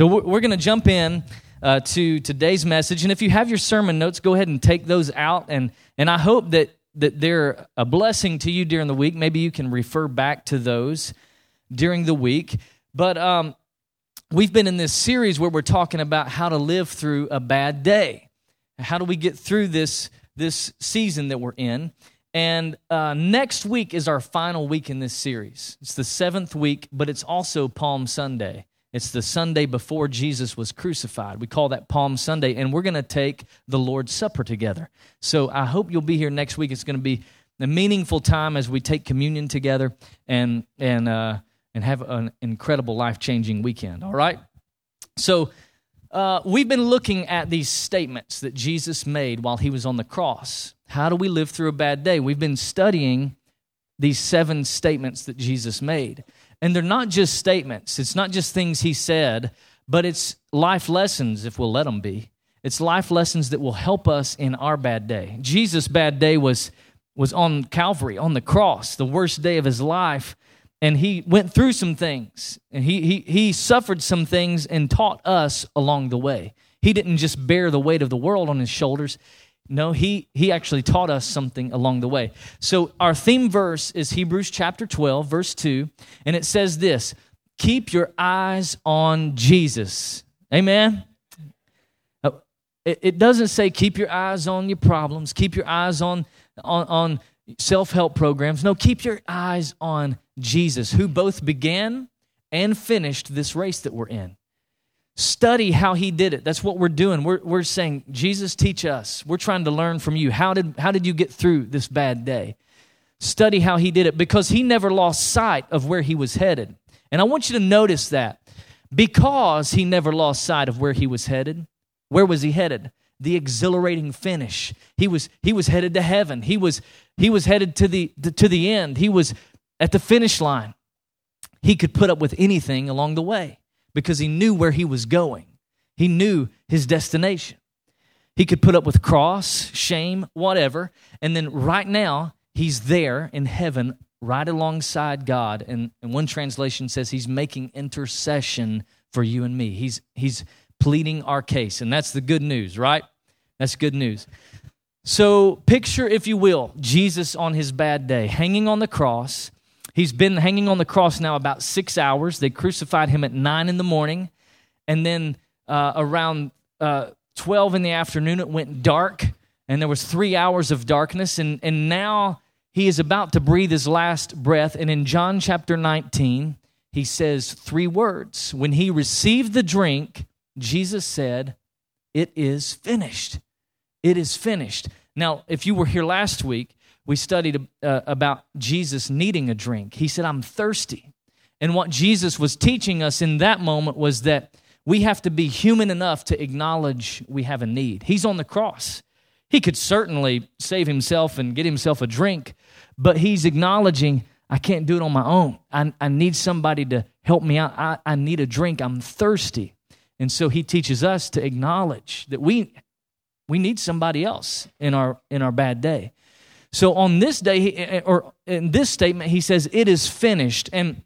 So we're, going to jump in uh, to today's message. And if you have your sermon notes, go ahead and take those out. And, and I hope that, that they're a blessing to you during the week. Maybe you can refer back to those during the week. But um, we've been in this series where we're talking about how to live through a bad day. How do we get through this, this season that we're in? And uh, next week is our final week in this series. It's the seventh week, but it's also Palm Sunday. It's the Sunday before Jesus was crucified. We call that Palm Sunday, and we're going to take the Lord's Supper together. So I hope you'll be here next week. It's going to be a meaningful time as we take communion together and and uh, and have an incredible life changing weekend. All right. So uh, we've been looking at these statements that Jesus made while he was on the cross. How do we live through a bad day? We've been studying these seven statements that Jesus made. And they're not just statements, it's not just things he said, but it's life lessons, if we'll let them be. It's life lessons that will help us in our bad day. Jesus' bad day was, was on Calvary, on the cross, the worst day of his life. And he went through some things, and he, he, he suffered some things and taught us along the way. He didn't just bear the weight of the world on his shoulders, no, he, he actually taught us something along the way. So, our theme verse is Hebrews chapter 12, verse 2, and it says this Keep your eyes on Jesus. Amen. Uh, it doesn't say keep your eyes on your problems, keep your eyes on, on, on self help programs. No, keep your eyes on Jesus, who both began and finished this race that we're in. Study how he did it. That's what we're doing. We're, we're saying, Jesus, teach us. We're trying to learn from you. How did, how did you get through this bad day? Study how he did it because he never lost sight of where he was headed. And I want you to notice that because he never lost sight of where he was headed. Where was he headed? The exhilarating finish. He was, he was headed to heaven. He was, he was headed to the, to the end. He was at the finish line. He could put up with anything along the way because he knew where he was going. He knew his destination. He could put up with cross, shame, whatever. And then right now, he's there in heaven right alongside God. And, and one translation says he's making intercession for you and me. He's, he's pleading our case. And that's the good news, right? That's good news. So, picture, if you will, Jesus on his bad day, hanging on the cross He's been hanging on the cross now about six hours. They crucified him at nine in the morning. And then uh, around uh, 12 in the afternoon, it went dark. And there was three hours of darkness. And, and now he is about to breathe his last breath. And in John chapter 19, he says three words. When he received the drink, Jesus said, It is finished. It is finished. Now, if you were here last week, we studied uh, about Jesus needing a drink. He said, I'm thirsty. And what Jesus was teaching us in that moment was that we have to be human enough to acknowledge we have a need. He's on the cross. He could certainly save himself and get himself a drink, but he's acknowledging, I can't do it on my own. I, I need somebody to help me out. I, I need a drink. I'm thirsty. And so he teaches us to acknowledge that we, we need somebody else in our, in our bad day. So on this day, eh, eh, or in this statement, he says, It is finished. And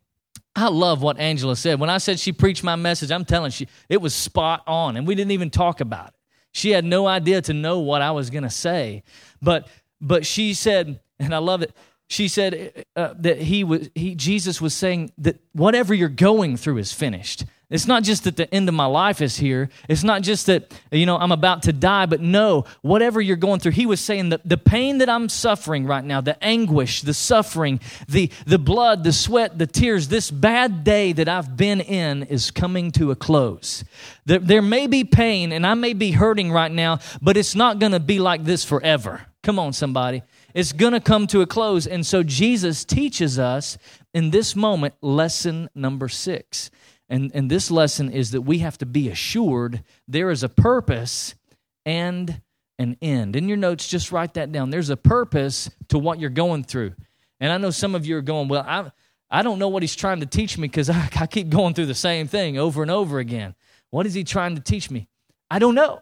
I love what Angela said. When I said she preached my message, I'm telling you, it was spot on, and we didn't even talk about it. She had no idea to know what I was going to say, but but she said, and I love it. She said uh, that he was he Jesus was saying that whatever you're going through is finished. It's not just that the end of my life is here. It's not just that, you know, I'm about to die, but no, whatever you're going through, he was saying that the pain that I'm suffering right now, the anguish, the suffering, the, the blood, the sweat, the tears, this bad day that I've been in is coming to a close. There, there may be pain and I may be hurting right now, but it's not going to be like this forever. Come on, somebody. It's going to come to a close. And so Jesus teaches us in this moment lesson number six. And, and this lesson is that we have to be assured there is a purpose and an end. In your notes, just write that down. There's a purpose to what you're going through. And I know some of you are going, well, I, I don't know what he's trying to teach me because I, I keep going through the same thing over and over again. What is he trying to teach me? I don't know.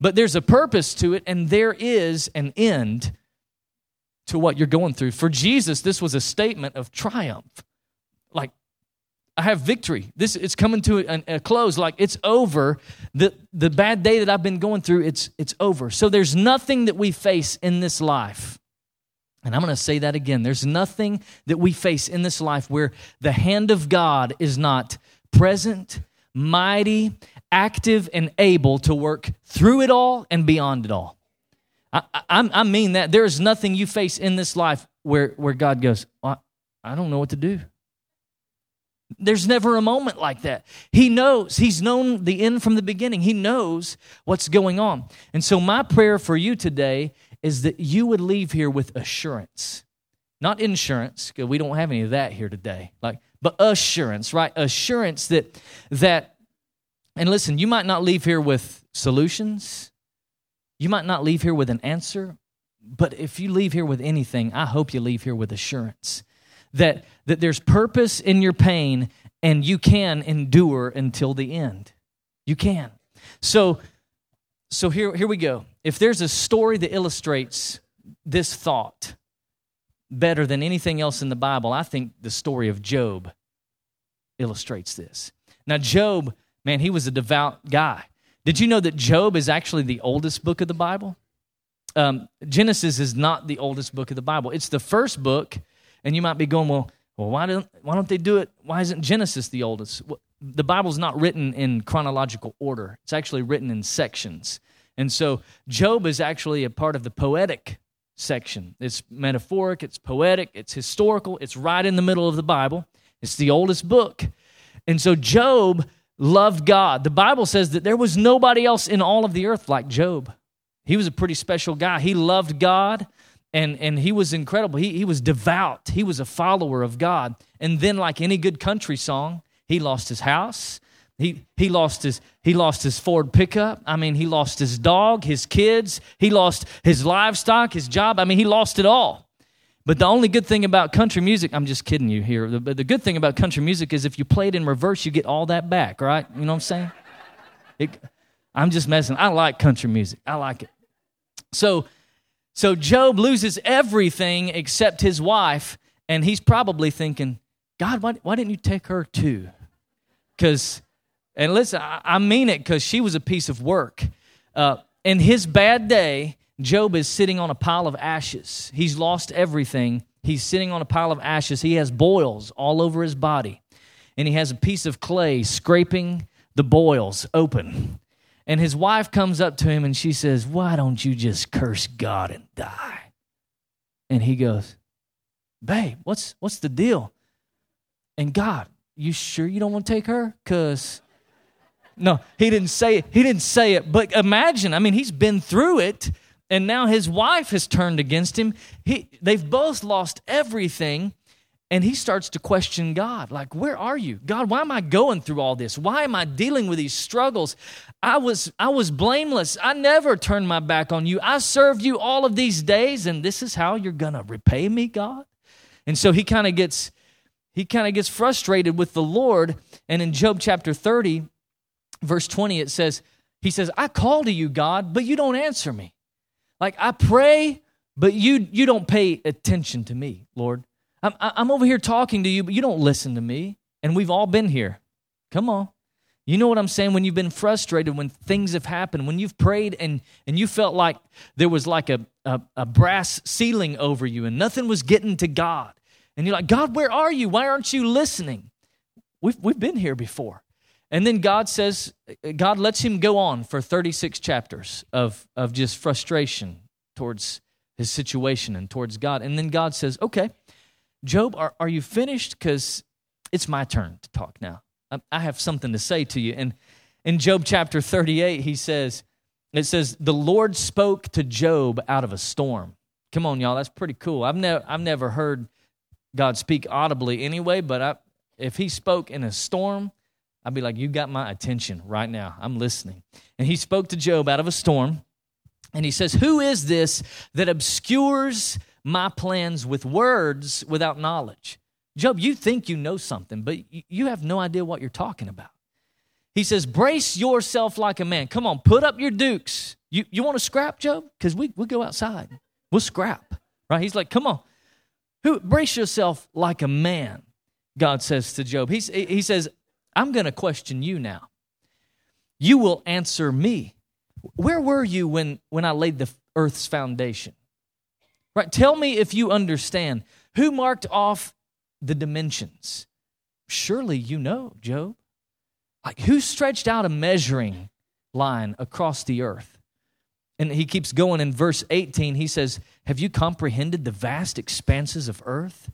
But there's a purpose to it, and there is an end to what you're going through. For Jesus, this was a statement of triumph. I have victory. This it's coming to a, a, close. Like it's over. The the bad day that I've been going through, it's it's over. So there's nothing that we face in this life. And I'm going to say that again. There's nothing that we face in this life where the hand of God is not present, mighty, active, and able to work through it all and beyond it all. I, I, I mean that. There's nothing you face in this life where, where God goes, well, I don't know what to do. There's never a moment like that. He knows. He's known the end from the beginning. He knows what's going on. And so, my prayer for you today is that you would leave here with assurance. Not insurance, because we don't have any of that here today. Like, but assurance, right? Assurance that that and listen, you might not leave here with solutions. You might not leave here with an answer, but if you leave here with anything, I hope you leave here with assurance that, that there's purpose in your pain and you can endure until the end. You can. So, so here, here we go. If there's a story that illustrates this thought better than anything else in the Bible, I think the story of Job illustrates this. Now, Job, man, he was a devout guy. Did you know that Job is actually the oldest book of the Bible? Um, Genesis is not the oldest book of the Bible. It's the first book and you might be going, well, well, why don't why don't they do it? Why isn't Genesis the oldest? The Bible's not written in chronological order. It's actually written in sections. And so Job is actually a part of the poetic section. It's metaphoric, it's poetic, it's historical, it's right in the middle of the Bible. It's the oldest book. And so Job loved God. The Bible says that there was nobody else in all of the earth like Job. He was a pretty special guy. He loved God and and he was incredible. He, he was devout. He was a follower of god. And then like any good country song he lost his house. He, he lost his he lost his ford pickup. I mean he lost his dog his kids. He lost his livestock his job. I mean he lost it all. But the only good thing about country music i'm just kidding you here the, the good thing about country music is if you play it in reverse you get all that back right? You know what i'm saying? It, i'm just messing. I like country music. I like it. So so Job loses everything except his wife, and he's probably thinking, God, why, why didn't you take her too? Because, and listen, I, I mean it because she was a piece of work. Uh, in his bad day, Job is sitting on a pile of ashes. He's lost everything. He's sitting on a pile of ashes. He has boils all over his body, and he has a piece of clay scraping the boils open. And his wife comes up to him and she says, Why don't you just curse God and die? And he goes, Babe, what's what's the deal? And God, you sure you don't want to take her? Cause no, he didn't say it. He didn't say it. But imagine, I mean, he's been through it, and now his wife has turned against him. He, they've both lost everything and he starts to question God like, Where are you? God, why am I going through all this? Why am I dealing with these struggles? I was, I was blameless. I never turned my back on you. I served you all of these days, and this is how you're going to repay me, God? And so he kind of gets he kind of gets frustrated with the Lord. And in Job chapter 30, verse 20, it says, He says, I call to you, God, but you don't answer me. Like I pray, but you you don't pay attention to me, Lord. I'm, I'm over here talking to you, but you don't listen to me. And we've all been here. Come on. You know what I'm saying? When you've been frustrated, when things have happened, when you've prayed and, and you felt like there was like a, a, a brass ceiling over you and nothing was getting to God. And you're like, God, where are you? Why aren't you listening? We've, we've been here before. And then God says, God lets him go on for 36 chapters of, of just frustration towards his situation and towards God. And then God says, okay, Job, are, are you finished? Because it's my turn to talk now. I, I have something to say to you. And in Job chapter 38, he says, it says, the Lord spoke to Job out of a storm. Come on, y'all, that's pretty cool. I've, never I've never heard God speak audibly anyway, but I, if he spoke in a storm, I'd be like, You got my attention right now. I'm listening. And he spoke to Job out of a storm, and he says, Who is this that obscures my plans with words without knowledge. Job, you think you know something, but you have no idea what you're talking about. He says, Brace yourself like a man. Come on, put up your dukes. You, you want to scrap, Job? Because we, we'll go outside. We'll scrap. Right? He's like, Come on. Who, brace yourself like a man. God says to Job. He's, he says, I'm going to question you now. You will answer me. Where were you when, when I laid the earth's foundation? Right? Tell me if you understand. Who marked off the dimensions? Surely you know, Job. Like, who stretched out a measuring line across the earth? And he keeps going in verse 18. He says, Have you comprehended the vast expanses of earth?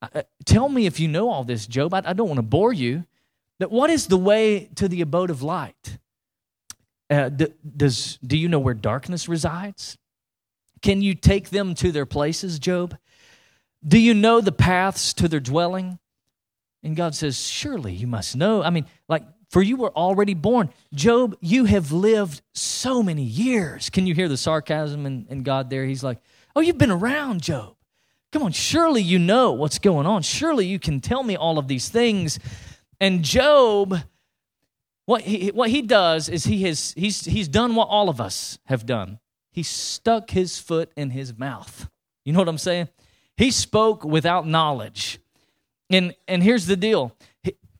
Uh, tell me if you know all this, Job. I, I don't want to bore you. That what is the way to the abode of light? Uh, does, do you know where darkness resides? Can you take them to their places, Job? Do you know the paths to their dwelling? And God says, Surely you must know. I mean, like, for you were already born. Job, you have lived so many years. Can you hear the sarcasm in, in God there? He's like, Oh, you've been around, Job. Come on, surely you know what's going on. Surely you can tell me all of these things. And Job, what he, what he does is he has, he's, he's done what all of us have done. He stuck his foot in his mouth. You know what I'm saying? He spoke without knowledge. And, and here's the deal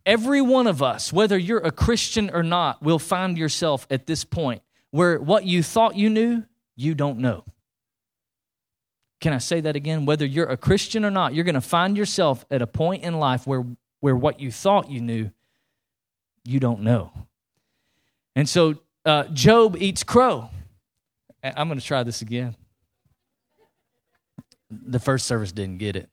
every one of us, whether you're a Christian or not, will find yourself at this point where what you thought you knew, you don't know. Can I say that again? Whether you're a Christian or not, you're going to find yourself at a point in life where, where what you thought you knew, you don't know. And so uh, Job eats crow. I'm going to try this again. The first service didn't get it.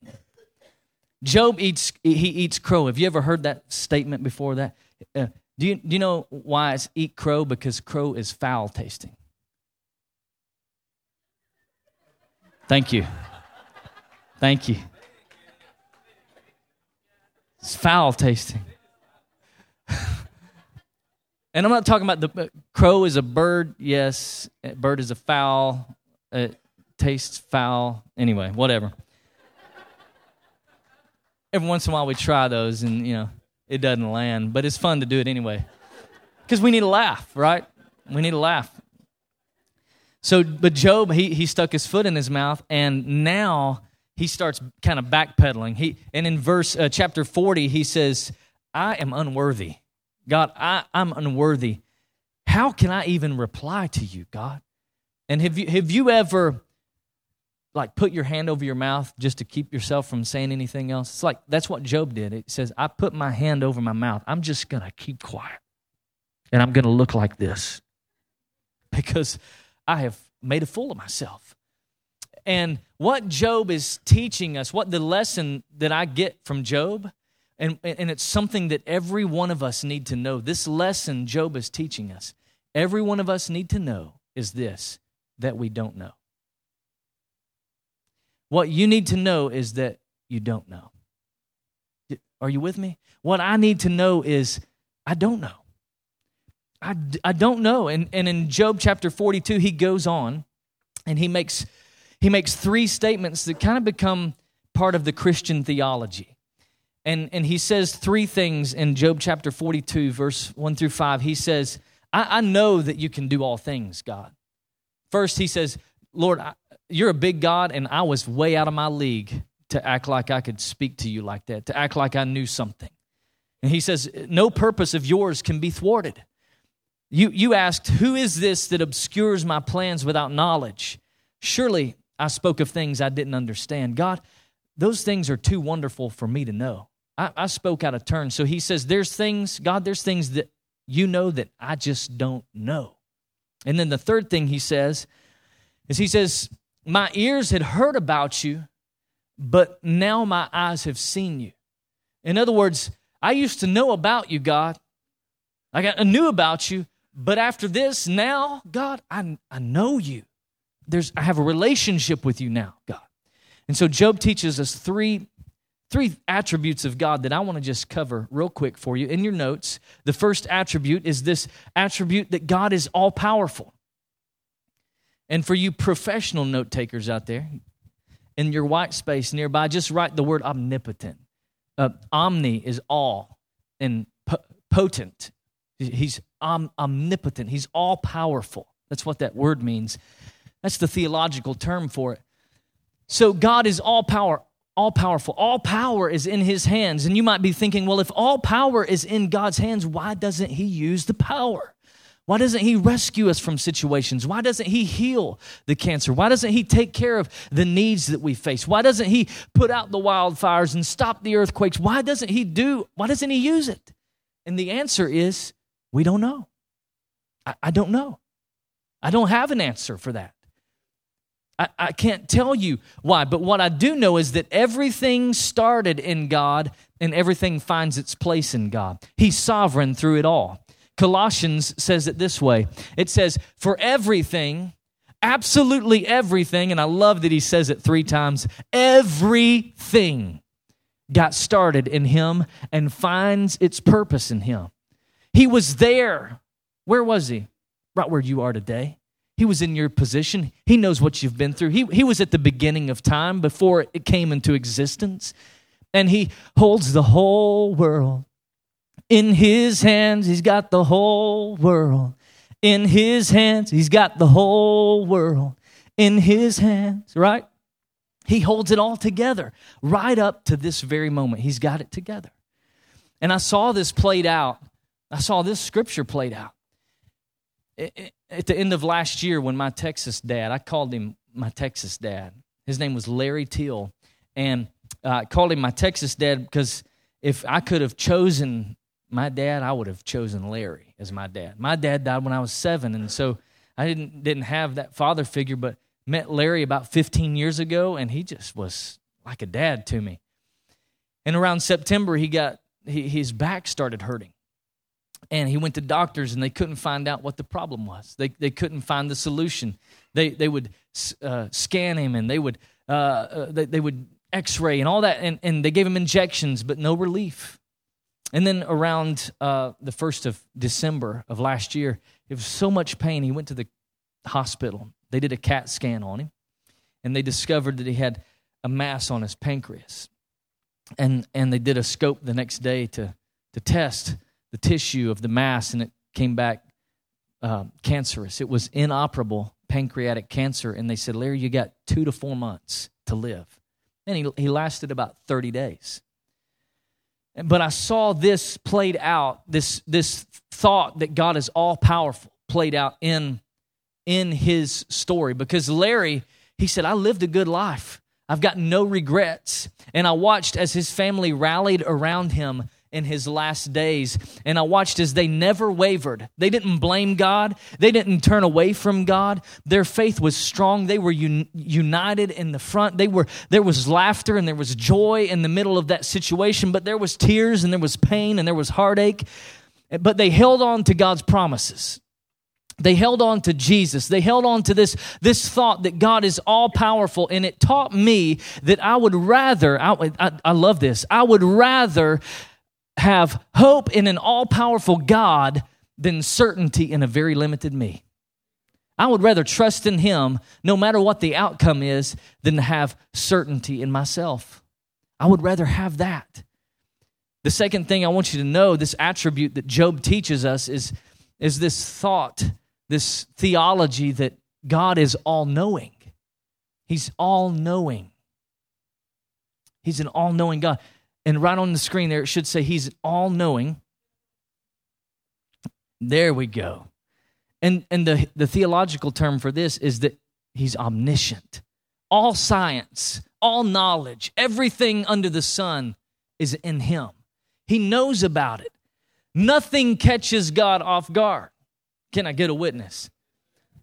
Job eats he eats crow. Have you ever heard that statement before that? Uh, do you do you know why it's eat crow? Because crow is foul tasting. Thank you. Thank you. It's foul tasting. And I'm not talking about the uh, crow is a bird. Yes, bird is a fowl. It tastes foul. Anyway, whatever every once in a while we try those and, you know, it doesn't land, but it's fun to do it anyway. Because we need a laugh, right? We need a laugh. So, but Job, he, he stuck his foot in his mouth, and now he starts kind of backpedaling. He, and in verse uh, chapter 40, he says, I am unworthy. God, I, I'm unworthy. How can I even reply to you, God? And have you, have you ever like put your hand over your mouth just to keep yourself from saying anything else. It's like that's what Job did. It says, I put my hand over my mouth. I'm just going to keep quiet. And I'm going to look like this because I have made a fool of myself. And what Job is teaching us, what the lesson that I get from Job, and, and it's something that every one of us need to know. This lesson Job is teaching us, every one of us need to know is this that we don't know. What you need to know is that you don't know. Are you with me? What I need to know is I don't know. I, I don't know. And, and in Job chapter 42, he goes on and he makes, he makes three statements that kind of become part of the Christian theology. And, and he says three things in Job chapter 42, verse 1 through 5. He says, I, I know that you can do all things, God. First, he says, Lord, I, you're a big God, and I was way out of my league to act like I could speak to you like that, to act like I knew something. And he says, No purpose of yours can be thwarted. You, you asked, Who is this that obscures my plans without knowledge? Surely I spoke of things I didn't understand. God, those things are too wonderful for me to know. I, I spoke out of turn. So he says, There's things, God, there's things that you know that I just don't know. And then the third thing he says is he says, My ears had heard about you, but now my eyes have seen you. In other words, I used to know about you, God. I, got, I knew about you, but after this, now, God, I, I know you. There's, I have a relationship with you now, God. And so Job teaches us three, three attributes of God that I want to just cover real quick for you in your notes. The first attribute is this attribute that God is all powerful. And for you professional note takers out there, in your white space nearby, just write the word omnipotent. Uh, omni is all, and potent. He's om- omnipotent. He's all powerful. That's what that word means. That's the theological term for it. So God is all power, all powerful. All power is in his hands. And you might be thinking, well, if all power is in God's hands, why doesn't he use the power? Why doesn't he rescue us from situations? Why doesn't he heal the cancer? Why doesn't he take care of the needs that we face? Why doesn't he put out the wildfires and stop the earthquakes? Why doesn't he do, why doesn't he use it? And the answer is, we don't know. I, I don't know. I don't have an answer for that. I, I can't tell you why, but what I do know is that everything started in God and everything finds its place in God. He's sovereign through it all. Colossians says it this way it says, For everything, absolutely everything, and I love that he says it three times everything got started in him and finds its purpose in him. He was there. Where was he? Right where you are today. He was in your position. He knows what you've been through. He, he was at the beginning of time before it came into existence. And He holds the whole world in His hands. He's got the whole world in His hands. He's got the whole world in His hands, right? He holds it all together right up to this very moment. He's got it together. And I saw this played out. I saw this scripture played out at the end of last year when my Texas dad, I called him my Texas dad. His name was Larry Teal. And uh, I called him my Texas dad because if I could have chosen my dad, I would have chosen Larry as my dad. My dad died when I was seven, and so I didn't didn't have that father figure, but met Larry about 15 years ago, and he just was like a dad to me. And around September, he got he, his back started hurting, and he went to doctors and they couldn't find out what the problem was. They, they couldn't find the solution. They, they would uh, scan him and they would uh, uh, they, they, would x-ray and all that and, and they gave him injections but no relief. And then around uh, the first of december of last year it was so much pain he went to the hospital. They did a cat scan on him and they discovered that he had a mass on his pancreas. And and they did a scope the next day to to test the tissue of the mass and it came back uh, cancerous. It was inoperable pancreatic cancer. And they said, Larry, you got two to four months to live. And he, he lasted about 30 days. But I saw this played out, this, this thought that God is all powerful played out in, in his story. Because Larry, he said, I lived a good life. I've got no regrets. And I watched as his family rallied around him in his last days. And I watched as they never wavered. They didn't blame God, they didn't turn away from God. Their faith was strong. They were un- united in the front. They were there was laughter and there was joy in the middle of that situation, but there was tears and there was pain and there was heartache. But they held on to God's promises. They held on to Jesus. They held on to this, this thought that God is all powerful. And it taught me that I would rather, I, I, I love this, I would rather have hope in an all powerful God than certainty in a very limited me. I would rather trust in Him, no matter what the outcome is, than to have certainty in myself. I would rather have that. The second thing I want you to know, this attribute that Job teaches us, is, is this thought, this theology that God is all knowing. He's all knowing. He's an all knowing God. And right on the screen there, it should say he's all knowing. There we go. And, and the, the theological term for this is that he's omniscient. All science, all knowledge, everything under the sun is in him. He knows about it. Nothing catches God off guard. Can I get a witness?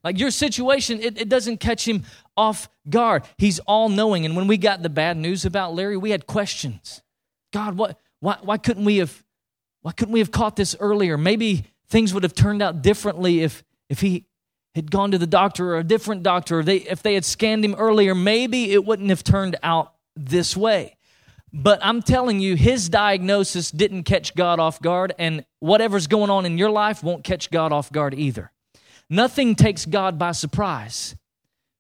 Like your situation, it, it doesn't catch him off guard. He's all knowing. And when we got the bad news about Larry, we had questions. God, what, why, why couldn't we have, why couldn't we have caught this earlier? Maybe things would have turned out differently if, if he had gone to the doctor or a different doctor, or they, if they had scanned him earlier, maybe it wouldn't have turned out this way. But I'm telling you, his diagnosis didn't catch God off guard, and whatever's going on in your life won't catch God off guard either. Nothing takes God by surprise.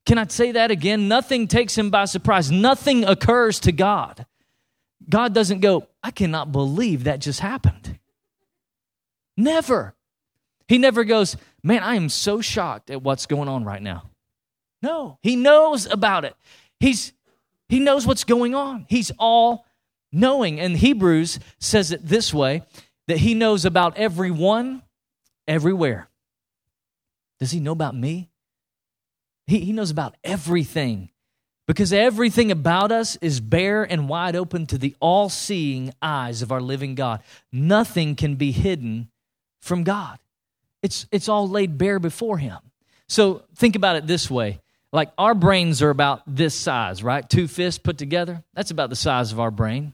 Can I say that again? Nothing takes him by surprise. Nothing occurs to God. God doesn't go, I cannot believe that just happened. Never. He never goes, Man, I am so shocked at what's going on right now. No, he knows about it. He's He knows what's going on. He's all knowing. And Hebrews says it this way that he knows about everyone, everywhere. Does he know about me? He, he knows about everything because everything about us is bare and wide open to the all seeing eyes of our living God. Nothing can be hidden from God, it's, it's all laid bare before Him. So think about it this way like our brains are about this size, right? Two fists put together. That's about the size of our brain.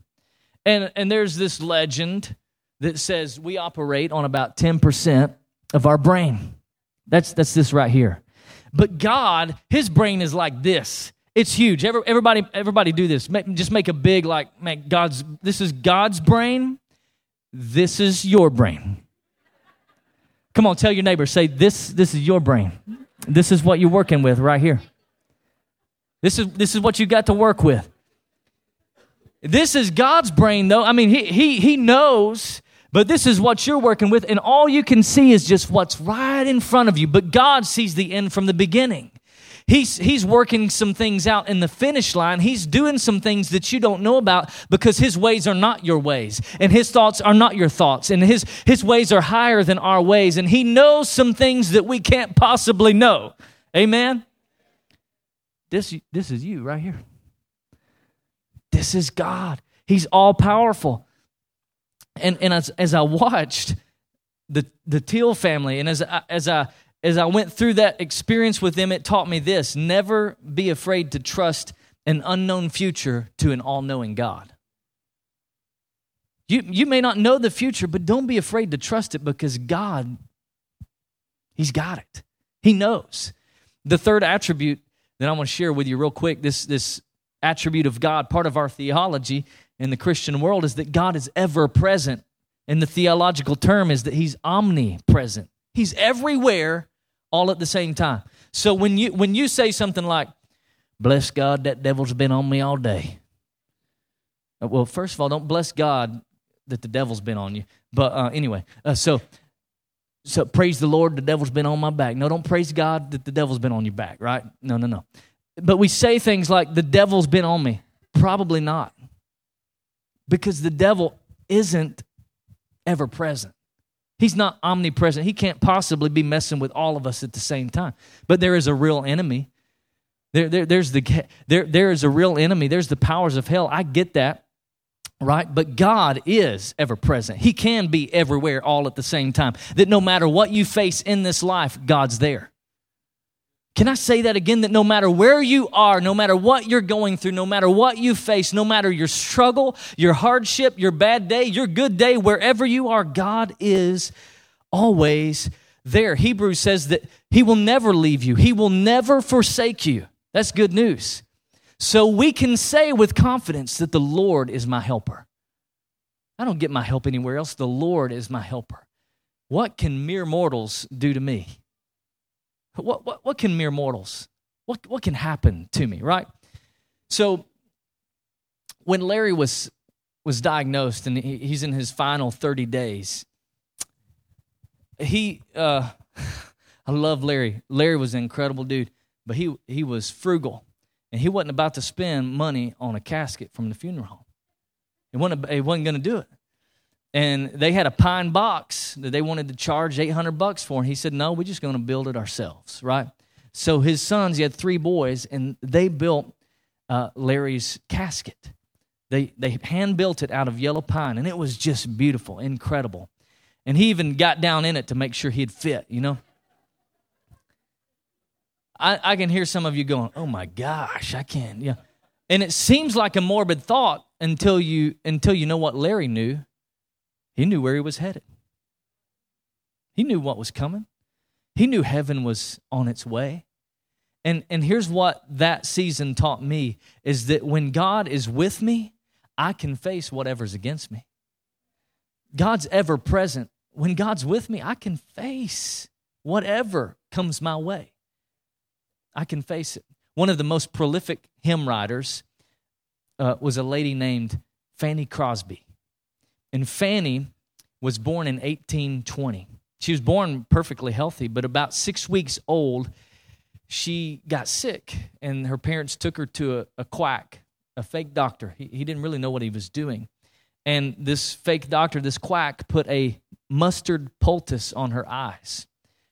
And, and there's this legend that says we operate on about 10% of our brain. That's, that's this right here. But God, his brain is like this. It's huge. Everybody, everybody do this. Just make a big, like, make God's, this is God's brain. This is your brain. Come on, tell your neighbor, say, this, this is your brain. This is what you're working with right here. This is, this is what you got to work with. This is God's brain, though. I mean, he, he, he knows, but this is what you're working with, and all you can see is just what's right in front of you. But God sees the end from the beginning. He's, he's working some things out in the finish line. He's doing some things that you don't know about because his ways are not your ways, and his thoughts are not your thoughts, and his, his ways are higher than our ways, and he knows some things that we can't possibly know. Amen? This, this is you right here. This is God. He's all powerful. And, and as, as I watched the, the Teal family, and as as, I, as I went through that experience with them, it taught me this never be afraid to trust an unknown future to an all knowing God. You, you may not know the future, but don't be afraid to trust it because God, He's got it. He knows. The third attribute that I want to share with you real quick this, this attribute of God, part of our theology in the Christian world is that God is ever present. And the theological term is that He's omnipresent. He's everywhere all at the same time. So when you when you say something like, bless God, that devil's been on me all day. Uh, well, first of all, don't bless God that the devil's been on you. But uh, anyway, uh, so so praise the Lord, the devil's been on my back. No, don't praise God that the devil's been on your back, right? No, no, no. But we say things like, the devil's been on me. Probably not. Because the devil isn't ever present. He's not omnipresent. He can't possibly be messing with all of us at the same time. But there is a real enemy. There, there, there's the, there, there is a real enemy. There's the powers of hell. I get that right? But God is ever present. He can be everywhere all at the same time. That no matter what you face in this life, God's there. Can I say that again? That no matter where you are, no matter what you're going through, no matter what you face, no matter your struggle, your hardship, your bad day, your good day, wherever you are, God is always there. Hebrews says that He will never leave you, He will never forsake you. That's good news. So we can say with confidence that the Lord is my helper. I don't get my help anywhere else. The Lord is my helper. What can mere mortals do to me? What, what, what can mere mortals, what, what can happen to me, right? So when Larry was, was diagnosed and he, he's in his final 30 days, he, uh, I love Larry. Larry was an incredible dude, but he, he was frugal and he wasn't about to spend money on a casket from the funeral home. He wasn't, he wasn't going to do it. And they had a pine box that they wanted to charge 800 bucks for. And he said, No, we're just going to build it ourselves, right? So his sons, he had three boys, and they built uh, Larry's casket. They, they hand built it out of yellow pine, and it was just beautiful, incredible. And he even got down in it to make sure he'd fit, you know? I, I can hear some of you going, "Oh my gosh, I can't." Yeah, and it seems like a morbid thought until you until you know what Larry knew. He knew where he was headed. He knew what was coming. He knew heaven was on its way. And and here's what that season taught me is that when God is with me, I can face whatever's against me. God's ever present. When God's with me, I can face whatever comes my way. I can face it. One of the most prolific hymn writers uh, was a lady named Fanny Crosby. And Fanny was born in 1820. She was born perfectly healthy, but about six weeks old, she got sick, and her parents took her to a, a quack a fake doctor. He, he didn't really know what he was doing. And this fake doctor, this quack, put a mustard poultice on her eyes,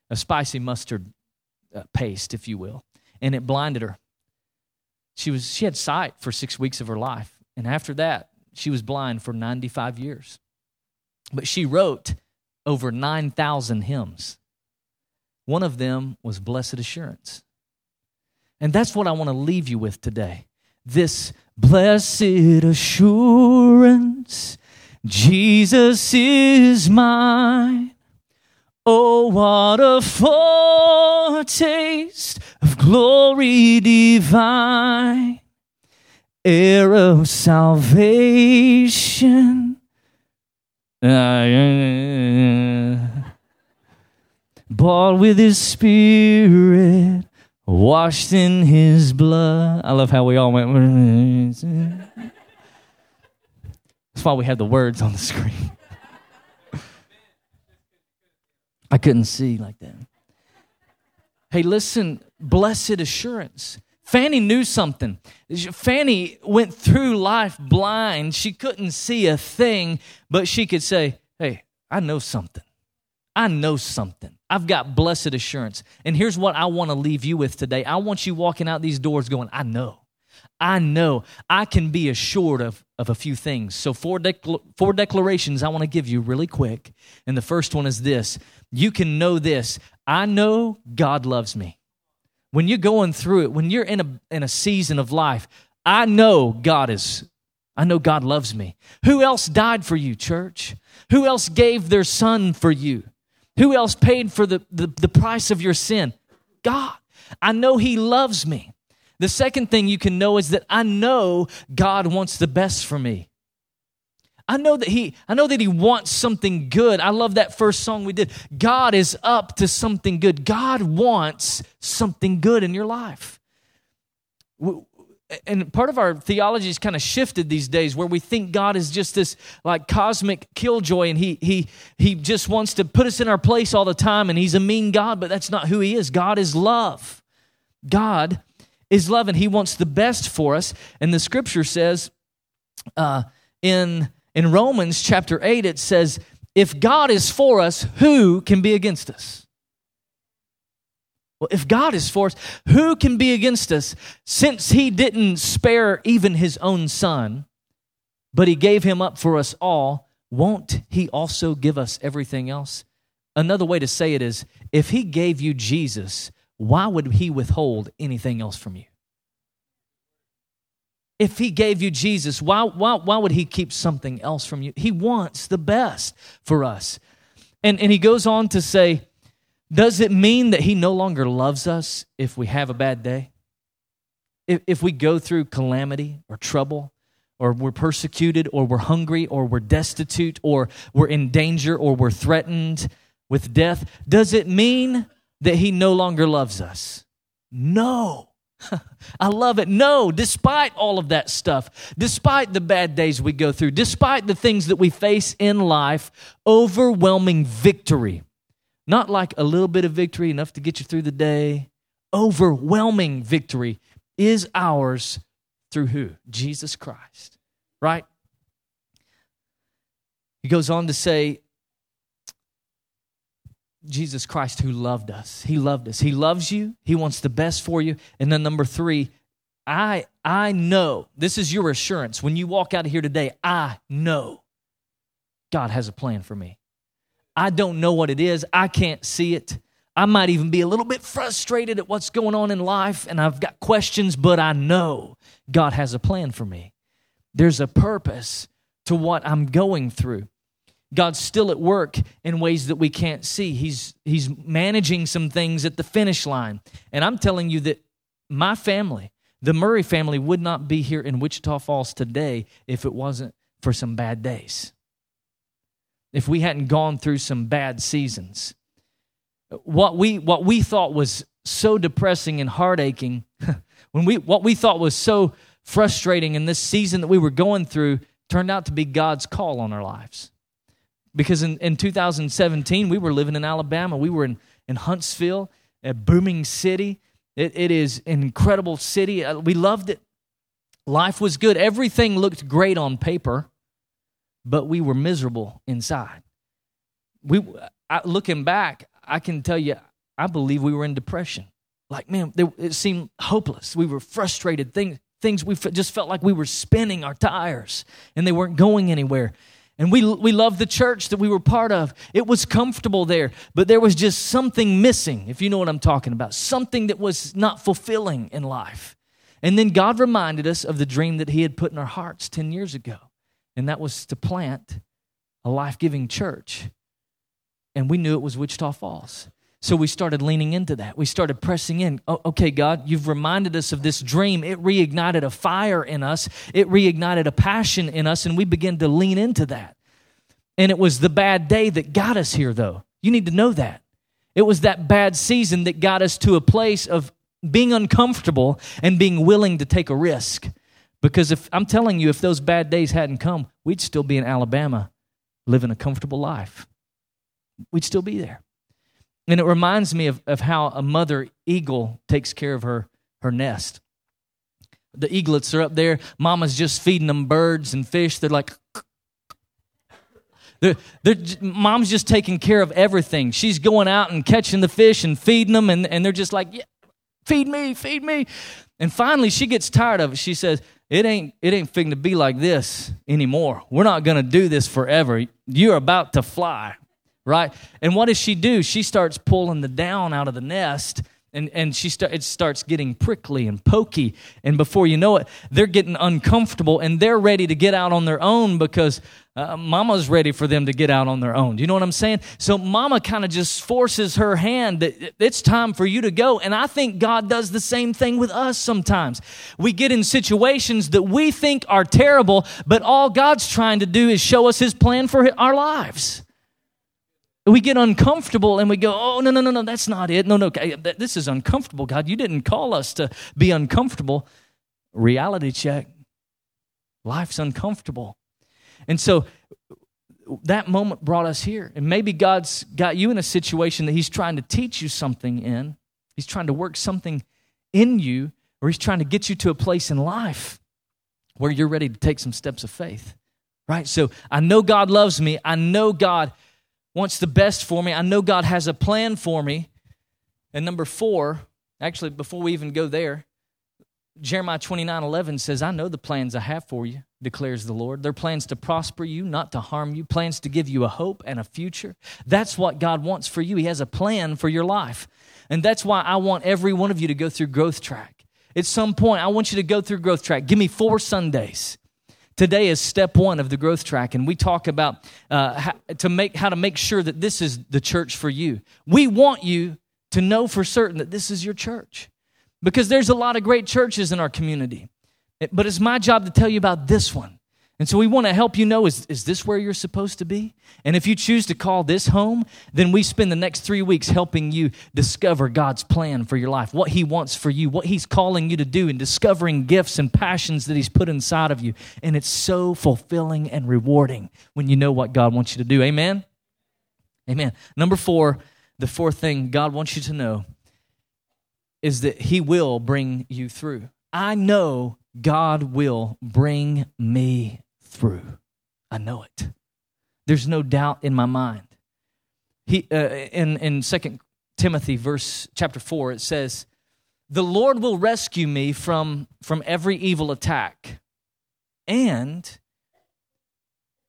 a spicy mustard uh, paste, if you will, and it blinded her. She, was, she had sight for six weeks of her life. And after that, she was blind for 95 years. But she wrote over 9,000 hymns. One of them was Blessed Assurance. And that's what I want to leave you with today. This blessed assurance, Jesus is mine. Oh, what a foretaste of glory divine, heir of salvation. bought with his spirit, washed in his blood. I love how we all went. That's why we have the words on the screen. I couldn't see like that. Hey, listen, blessed assurance. Fanny knew something. Fanny went through life blind. She couldn't see a thing, but she could say, Hey, I know something. I know something. I've got blessed assurance. And here's what I want to leave you with today. I want you walking out these doors going, I know. I know I can be assured of, of a few things. So, four, four declarations I want to give you really quick. And the first one is this you can know this I know God loves me. When you're going through it, when you're in a, in a season of life, I know God is, I know God loves me. Who else died for you, church? Who else gave their son for you? Who else paid for the, the, the price of your sin? God. I know He loves me. The second thing you can know is that I know God wants the best for me. I know that he I know that he wants something good. I love that first song we did. God is up to something good. God wants something good in your life. And part of our theology is kind of shifted these days where we think God is just this like cosmic killjoy and he he he just wants to put us in our place all the time and he's a mean God, but that's not who he is. God is love. God is love and he wants the best for us. And the scripture says uh, in, in Romans chapter 8, it says, If God is for us, who can be against us? Well, if God is for us, who can be against us? Since he didn't spare even his own son, but he gave him up for us all, won't he also give us everything else? Another way to say it is if he gave you Jesus, why would he withhold anything else from you? If he gave you Jesus, why, why, why would he keep something else from you? He wants the best for us. And, and he goes on to say, Does it mean that he no longer loves us if we have a bad day? If, if we go through calamity or trouble, or we're persecuted, or we're hungry, or we're destitute, or we're in danger, or we're threatened with death, does it mean that he no longer loves us. No. I love it. No, despite all of that stuff, despite the bad days we go through, despite the things that we face in life, overwhelming victory. Not like a little bit of victory, enough to get you through the day. Overwhelming victory is ours through who? Jesus Christ, right? He goes on to say, Jesus Christ who loved us. He loved us. He loves you. He wants the best for you. And then number 3, I I know. This is your assurance when you walk out of here today. I know God has a plan for me. I don't know what it is. I can't see it. I might even be a little bit frustrated at what's going on in life and I've got questions, but I know God has a plan for me. There's a purpose to what I'm going through. God's still at work in ways that we can't see. He's, he's managing some things at the finish line. And I'm telling you that my family, the Murray family, would not be here in Wichita Falls today if it wasn't for some bad days. If we hadn't gone through some bad seasons. What we, what we thought was so depressing and heartaching, when we, what we thought was so frustrating in this season that we were going through, turned out to be God's call on our lives. Because in, in 2017, we were living in Alabama. We were in, in Huntsville, a booming city. It, it is an incredible city. Uh, we loved it. Life was good. Everything looked great on paper, but we were miserable inside. We, I, looking back, I can tell you, I believe we were in depression. Like, man, it seemed hopeless. We were frustrated. Things, things we just felt like we were spinning our tires and they weren't going anywhere. And we, we loved the church that we were part of. It was comfortable there, but there was just something missing, if you know what I'm talking about, something that was not fulfilling in life. And then God reminded us of the dream that He had put in our hearts 10 years ago, and that was to plant a life giving church. And we knew it was Wichita Falls. So we started leaning into that. We started pressing in. Oh, okay, God, you've reminded us of this dream. It reignited a fire in us, it reignited a passion in us, and we began to lean into that. And it was the bad day that got us here, though. You need to know that. It was that bad season that got us to a place of being uncomfortable and being willing to take a risk. Because if I'm telling you, if those bad days hadn't come, we'd still be in Alabama living a comfortable life. We'd still be there. And it reminds me of, of how a mother eagle takes care of her, her nest. The eaglets are up there. Mama's just feeding them birds and fish. They're like, they're, they're, mom's just taking care of everything. She's going out and catching the fish and feeding them, and, and they're just like, yeah, feed me, feed me. And finally, she gets tired of it. She says, it ain't, it ain't fitting to be like this anymore. We're not going to do this forever. You're about to fly right? And what does she do? She starts pulling the down out of the nest. And, and she start, it starts getting prickly and pokey. And before you know it, they're getting uncomfortable and they're ready to get out on their own because uh, mama's ready for them to get out on their own. Do you know what I'm saying? So mama kind of just forces her hand that it's time for you to go. And I think God does the same thing with us sometimes. We get in situations that we think are terrible, but all God's trying to do is show us his plan for our lives we get uncomfortable and we go, oh, no, no, no, no, that's not it. No, no, this is uncomfortable. God, you didn't call us to be uncomfortable. Reality check. Life's uncomfortable. And so that moment brought us here. And maybe God's got you in a situation that He's trying to teach you something in, He's trying to work something in you, or He's trying to get you to a place in life where you're ready to take some steps of faith. Right? So I know God loves me. I know God wants the best for me. I know God has a plan for me. And number four, actually, before we even go there, Jeremiah 29 11 says, I know the plans I have for you, declares the Lord. They're plans to prosper you, not to harm you, plans to give you a hope and a future. That's what God wants for you. He has a plan for your life. And that's why I want every one of you to go through Growth Track. At some point, I want you to go through Growth Track. Give me four Sundays. Today is step one of the growth track, and we talk about uh, how, to make, how to make sure that this is the church for you. We want you to know for certain that this is your church because there's a lot of great churches in our community. But it's my job to tell you about this one. And so we want to help you know is, is this where you're supposed to be? And if you choose to call this home, then we spend the next three weeks helping you discover God's plan for your life, what He wants for you, what He's calling you to do, and discovering gifts and passions that He's put inside of you. And it's so fulfilling and rewarding when you know what God wants you to do. Amen? Amen. Number four, the fourth thing God wants you to know is that He will bring you through. I know God will bring me through. I know it. There's no doubt in my mind. He uh, in in Second Timothy verse chapter four it says, "The Lord will rescue me from from every evil attack, and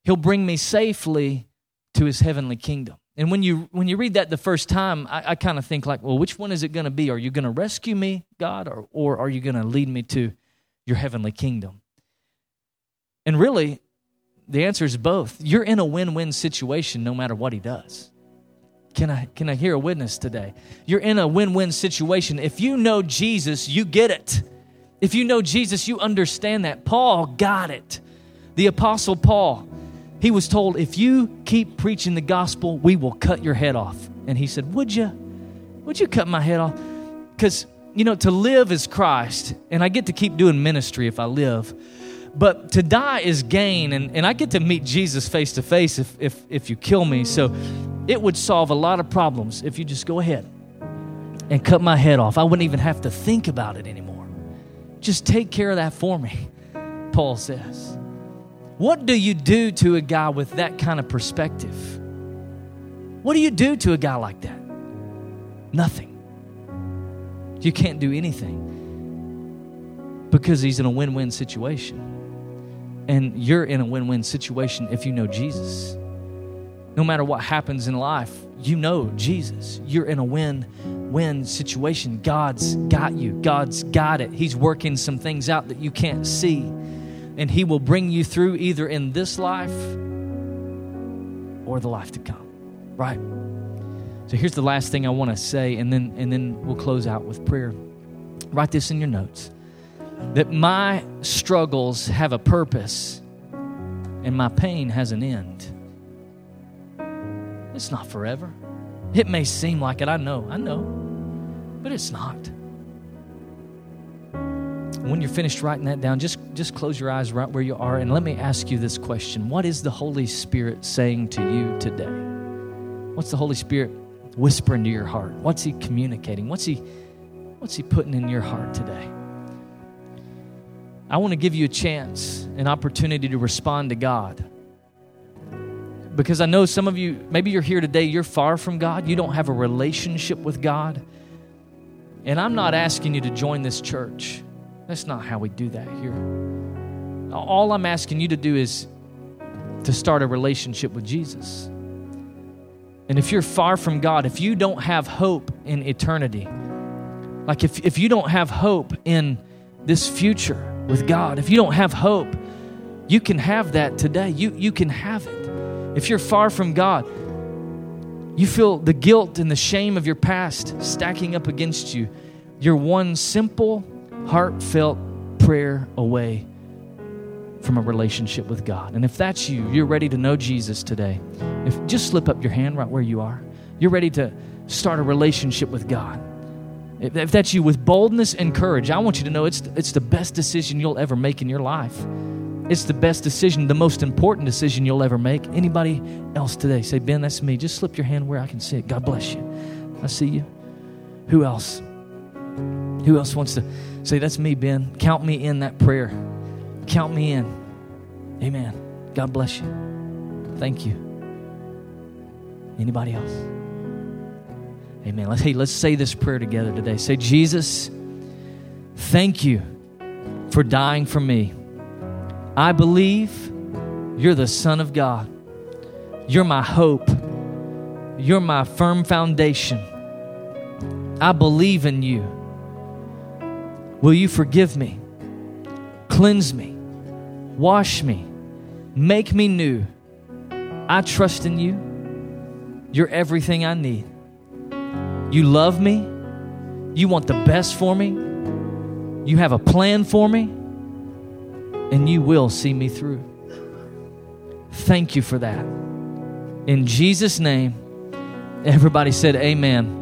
He'll bring me safely to His heavenly kingdom." And when you when you read that the first time, I, I kind of think like, well, which one is it going to be? Are you going to rescue me, God, or or are you going to lead me to your heavenly kingdom? And really, the answer is both. You're in a win win situation no matter what he does. Can I, can I hear a witness today? You're in a win win situation. If you know Jesus, you get it. If you know Jesus, you understand that. Paul got it. The Apostle Paul, he was told, if you keep preaching the gospel, we will cut your head off. And he said, Would you? Would you cut my head off? Because, you know, to live is Christ, and I get to keep doing ministry if I live. But to die is gain, and, and I get to meet Jesus face to face if, if, if you kill me. So it would solve a lot of problems if you just go ahead and cut my head off. I wouldn't even have to think about it anymore. Just take care of that for me. Paul says. What do you do to a guy with that kind of perspective? What do you do to a guy like that? Nothing. You can't do anything because he's in a win win situation. And you're in a win win situation if you know Jesus. No matter what happens in life, you know Jesus. You're in a win win situation. God's got you, God's got it. He's working some things out that you can't see. And He will bring you through either in this life or the life to come. Right? So here's the last thing I want to say, and then, and then we'll close out with prayer. Write this in your notes that my struggles have a purpose and my pain has an end. It's not forever. It may seem like it, I know, I know, but it's not. When you're finished writing that down, just, just close your eyes right where you are and let me ask you this question What is the Holy Spirit saying to you today? What's the Holy Spirit whispering to your heart? What's He communicating? What's He, what's he putting in your heart today? I want to give you a chance, an opportunity to respond to God because I know some of you, maybe you're here today, you're far from God, you don't have a relationship with God. And I'm not asking you to join this church. That's not how we do that here. All I'm asking you to do is to start a relationship with Jesus. And if you're far from God, if you don't have hope in eternity, like if, if you don't have hope in this future with God, if you don't have hope, you can have that today. You, you can have it. If you're far from God, you feel the guilt and the shame of your past stacking up against you. You're one simple, heartfelt prayer away from a relationship with God. And if that's you, you're ready to know Jesus today. If just slip up your hand right where you are. You're ready to start a relationship with God. If, that's you with boldness and courage, I want you to know it's it's the best decision you'll ever make in your life. It's the best decision, the most important decision you'll ever make. Anybody else today? Say, Ben, that's me. Just slip your hand where I can see it. God bless you. I see you. Who else? Who else wants to say, That's me, Ben? Count me in that prayer. Count me in. Amen. God bless you. Thank you. Anybody else? Amen. Let's, hey, let's say this prayer together today. Say, Jesus, thank you for dying for me. I believe you're the Son of God. You're my hope. You're my firm foundation. I believe in you. Will you forgive me? Cleanse me. Wash me. Make me new. I trust in you. You're everything I need. You love me. You want the best for me. You have a plan for me and you will see me through. Thank you for that. In Jesus' name, everybody said, Amen.